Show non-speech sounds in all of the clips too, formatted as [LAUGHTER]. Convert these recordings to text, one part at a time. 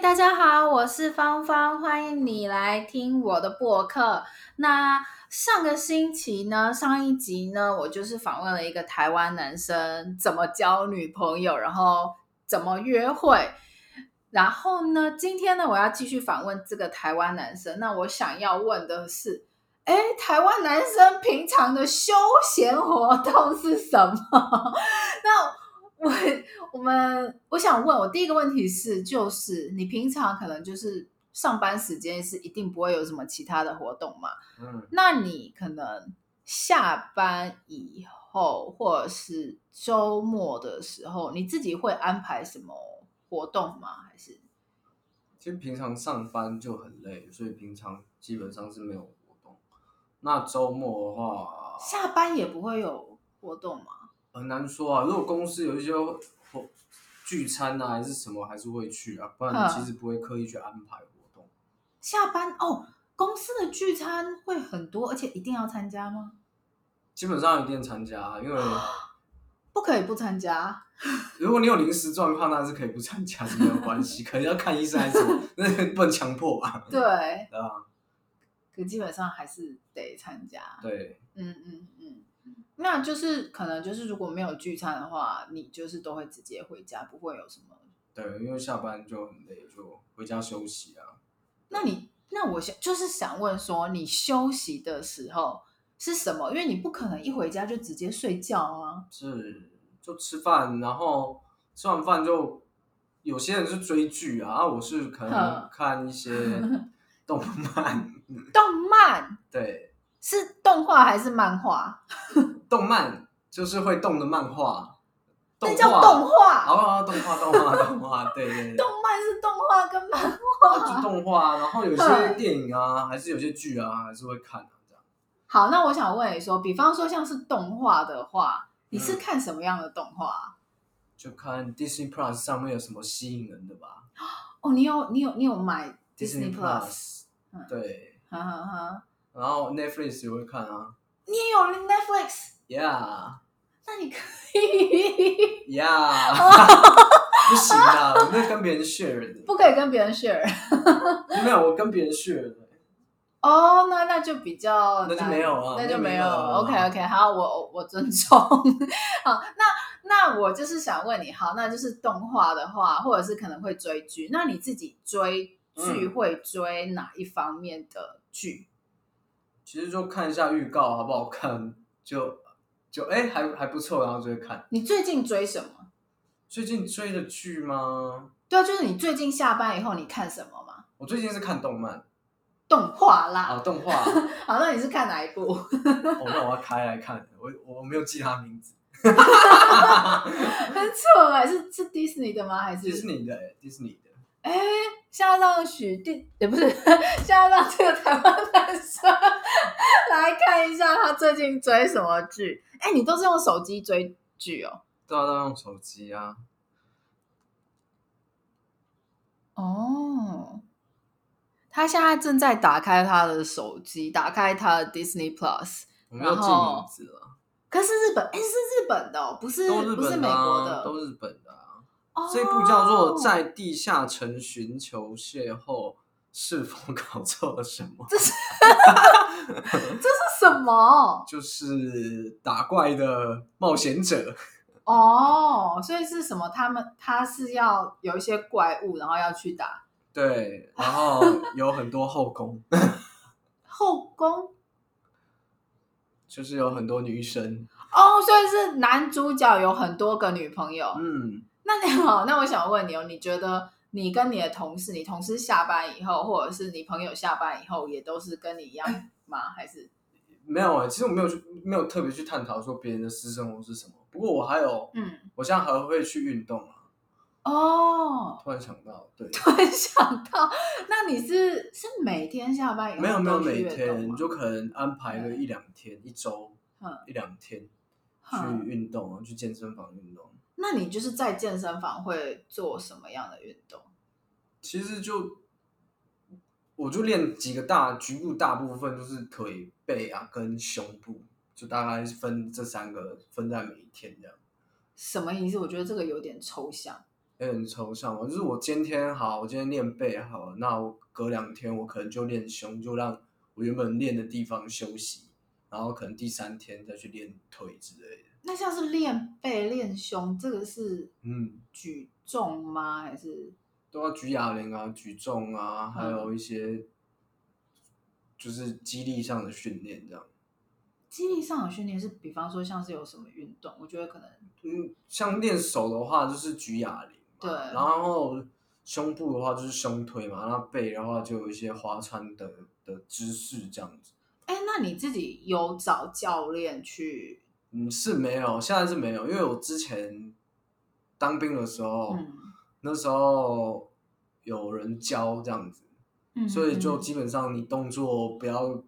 大家好，我是芳芳，欢迎你来听我的播客。那上个星期呢，上一集呢，我就是访问了一个台湾男生怎么交女朋友，然后怎么约会。然后呢，今天呢，我要继续访问这个台湾男生。那我想要问的是，哎，台湾男生平常的休闲活动是什么？[LAUGHS] 那我我们我想问，我第一个问题是，就是你平常可能就是。上班时间是一定不会有什么其他的活动嘛？嗯，那你可能下班以后，或者是周末的时候，你自己会安排什么活动吗？还是？其实平常上班就很累，所以平常基本上是没有活动。那周末的话，下班也不会有活动吗？很难说啊。如果公司有一些聚餐啊，还是什么，还是会去啊。不然其实不会刻意去安排。下班哦，公司的聚餐会很多，而且一定要参加吗？基本上一定参加，因为 [GASPS] 不可以不参加。[LAUGHS] 如果你有临时状况，那是可以不参加是没有关系，可能要看医生还是什么，那不能强迫吧？[LAUGHS] 对，对吧？可基本上还是得参加。对，嗯嗯嗯，那就是可能就是如果没有聚餐的话，你就是都会直接回家，不会有什么。对，因为下班就很累，就回家休息啊。那你那我想就是想问说，你休息的时候是什么？因为你不可能一回家就直接睡觉啊。是，就吃饭，然后吃完饭就有些人是追剧啊，我是可能看一些动漫。动漫？对，是动画还是漫画？[LAUGHS] 动漫就是会动的漫画。那叫动画，好好，动画，动画，动画，[LAUGHS] 对对对。动漫是动画跟漫画。就动画，然后有些电影啊，还是有些剧啊，还是会看的这样。好，那我想问你说，比方说像是动画的话，你是看什么样的动画？就看 Disney Plus 上面有什么吸引人的吧。哦，你有你有你有买 Disney Plus？对，哈哈哈。然后 Netflix 也会看啊。你也有 Netflix？Yeah。那你可以 Yeah，不行啊，我没有跟别人 share 的，不可以跟别人 share。没有，我跟别人 share 的。哦，那那就比较，那就没有啊，那就没有。OK OK，好，我我尊重。好，那那我就是想问你，好，那就是动画的话，或者是可能会追剧，那你自己追剧会追哪一方面的剧？其实就看一下预告好不好看就。就哎，还还不错，然后就会看。你最近追什么？最近追的剧吗？对啊，就是你最近下班以后你看什么吗？我最近是看动漫，动画啦。啊，动画。[LAUGHS] 好，那你是看哪一部？[LAUGHS] 哦，那我要开来看。我我没有记他名字。[LAUGHS] 很丑哎，是是迪士尼的吗？还是迪士尼的？迪士尼的。哎，现在让许地也不是，现在让这个台湾男生来看一下他最近追什么剧。哎，你都是用手机追剧哦？对啊，都用手机啊。哦，他现在正在打开他的手机，打开他的 Disney Plus，然后。可是日本，哎，是日本的哦，不是，不是美国的，都日本的啊。哦，这部叫做《在地下城寻求邂逅》。是否搞错了什么？[LAUGHS] 这是这是什么？就是打怪的冒险者 [LAUGHS] 哦，所以是什么？他们他是要有一些怪物，然后要去打。对，然后 [LAUGHS] 有很多后宫。后宫就是有很多女生哦，所以是男主角有很多个女朋友。嗯，那你好，那我想问你哦，你觉得？你跟你的同事，你同事下班以后，或者是你朋友下班以后，也都是跟你一样吗？还是没有啊、欸？其实我没有去，没有特别去探讨说别人的私生活是什么。不过我还有，嗯，我现在还会去运动啊。哦，突然想到，对，突然想到，那你是是每天下班以后？没有没有每天，就可能安排个一两天，嗯、一周，嗯、一两天去运动啊，去健身房运动。那你就是在健身房会做什么样的运动？其实就我就练几个大局部，大部分就是腿、背啊跟胸部，就大概分这三个分在每一天这样。什么意思？我觉得这个有点抽象。有点抽象嘛，就是我今天好，我今天练背好，那我隔两天我可能就练胸，就让我原本练的地方休息，然后可能第三天再去练腿之类的。那像是练背、练胸，这个是嗯举重吗？还是都要举哑铃啊、举重啊，还有一些就是肌力上的训练这样。肌力上的训练是，比方说像是有什么运动？我觉得可能嗯，像练手的话就是举哑铃，对，然后胸部的话就是胸推嘛，那背的话就有一些划船的的姿势这样子。哎，那你自己有找教练去？嗯，是没有，现在是没有，因为我之前当兵的时候，嗯、那时候有人教这样子，嗯、所以就基本上你动作不要。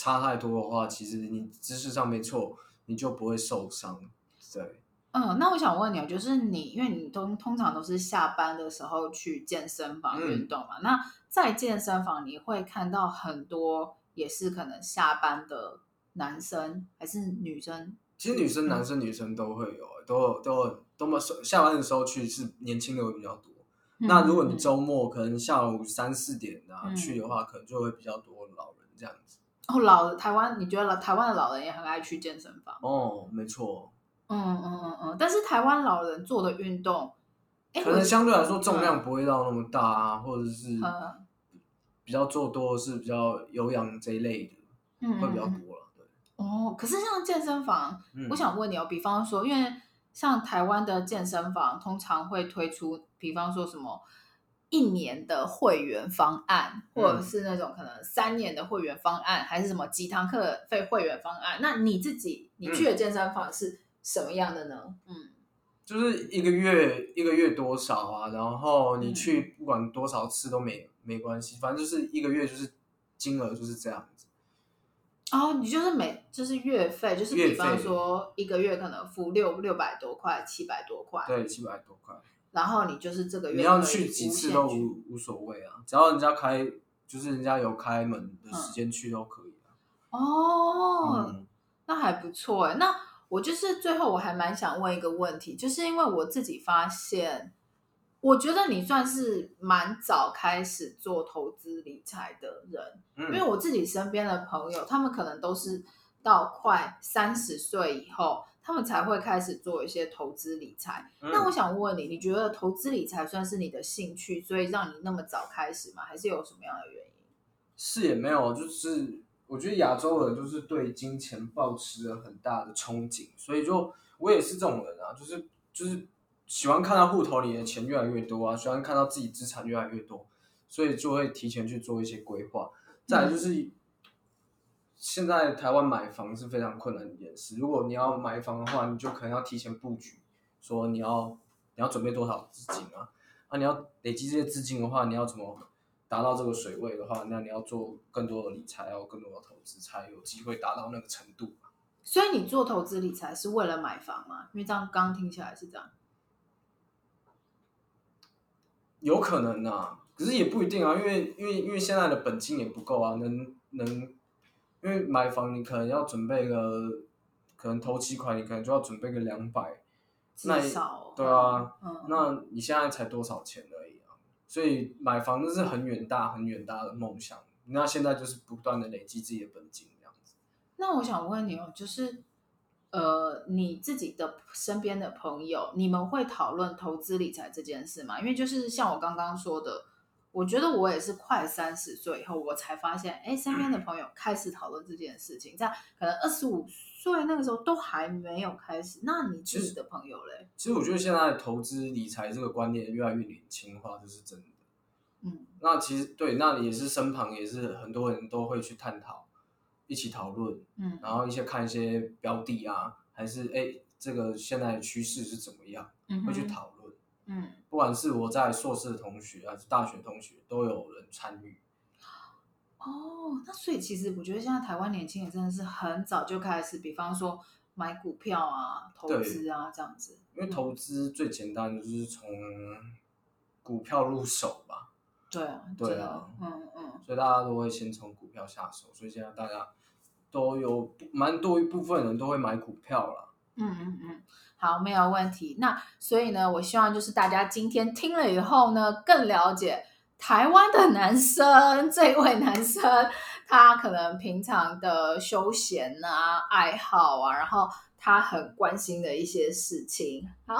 差太多的话，其实你姿势上没错，你就不会受伤。对，嗯，那我想问你，就是你，因为你通通常都是下班的时候去健身房运动嘛，嗯、那在健身房你会看到很多也是可能下班的男生还是女生？其实女生、男生、女生都会有，嗯、都有都有都么下班的时候去是年轻的会比较多。嗯、那如果你周末可能下午三四点啊、嗯、去的话，可能就会比较多老人这样子。哦，老台湾，你觉得台湾的老人也很爱去健身房？哦，没错。嗯嗯嗯嗯，但是台湾老人做的运动，可能相对来说重量不会到那么大啊，嗯、或者是比较做多的是比较有氧这一类的，嗯，会比较多了。对。哦，可是像健身房，嗯、我想问你哦，比方说，因为像台湾的健身房通常会推出，比方说什么？一年的会员方案，或者是那种可能三年的会员方案，嗯、还是什么几堂课费会员方案？那你自己你去的健身房是什么样的呢？嗯，就是一个月一个月多少啊？然后你去不管多少次都没没关系，反正就是一个月就是金额就是这样子。哦，你就是每就是月费，就是比方说一个月可能付六六百多块，七百多块，对，七百多块。然后你就是这个月，你要去几次都无无所谓啊，只要人家开，就是人家有开门的时间去都可以啊。嗯、哦，嗯、那还不错哎。那我就是最后我还蛮想问一个问题，就是因为我自己发现，我觉得你算是蛮早开始做投资理财的人，嗯、因为我自己身边的朋友，他们可能都是到快三十岁以后。他们才会开始做一些投资理财。嗯、那我想问你，你觉得投资理财算是你的兴趣，所以让你那么早开始吗？还是有什么样的原因？是也没有，就是我觉得亚洲人就是对金钱抱持了很大的憧憬，所以就我也是这种人啊，就是就是喜欢看到户头里的钱越来越多啊，喜欢看到自己资产越来越多，所以就会提前去做一些规划。再来就是。嗯现在台湾买房是非常困难的一件事。如果你要买房的话，你就可能要提前布局，说你要你要准备多少资金啊？啊，你要累积这些资金的话，你要怎么达到这个水位的话，那你要做更多的理财，要更多的投资，才有机会达到那个程度。所以你做投资理财是为了买房吗？因为这样刚刚听起来是这样。有可能啊，可是也不一定啊，因为因为因为现在的本金也不够啊，能能。因为买房，你可能要准备个，可能头期款，你可能就要准备个两百，至少，对啊，嗯、那你现在才多少钱而已啊？所以买房那是很远大、很远大的梦想。那现在就是不断的累积自己的本金这样子。那我想问你哦，就是，呃，你自己的身边的朋友，你们会讨论投资理财这件事吗？因为就是像我刚刚说的。我觉得我也是快三十岁以后，我才发现，哎，身边的朋友开始讨论这件事情，在可能二十五岁那个时候都还没有开始。那你自己的朋友嘞？其实我觉得现在投资理财这个观念越来越年轻化，这是真的。嗯，那其实对，那也是身旁也是很多人都会去探讨，一起讨论，嗯，然后一些看一些标的啊，还是哎，这个现在的趋势是怎么样，嗯，会去讨论。嗯，不管是我在硕士的同学还是大学同学，都有人参与。哦，那所以其实我觉得现在台湾年轻人真的是很早就开始，比方说买股票啊、投资啊这样子。因为投资最简单的就是从股票入手吧。对啊，对啊，嗯嗯。所以大家都会先从股票下手，所以现在大家都有蛮多一部分人都会买股票了。嗯嗯嗯，好，没有问题。那所以呢，我希望就是大家今天听了以后呢，更了解台湾的男生，这位男生他可能平常的休闲啊、爱好啊，然后他很关心的一些事情。好。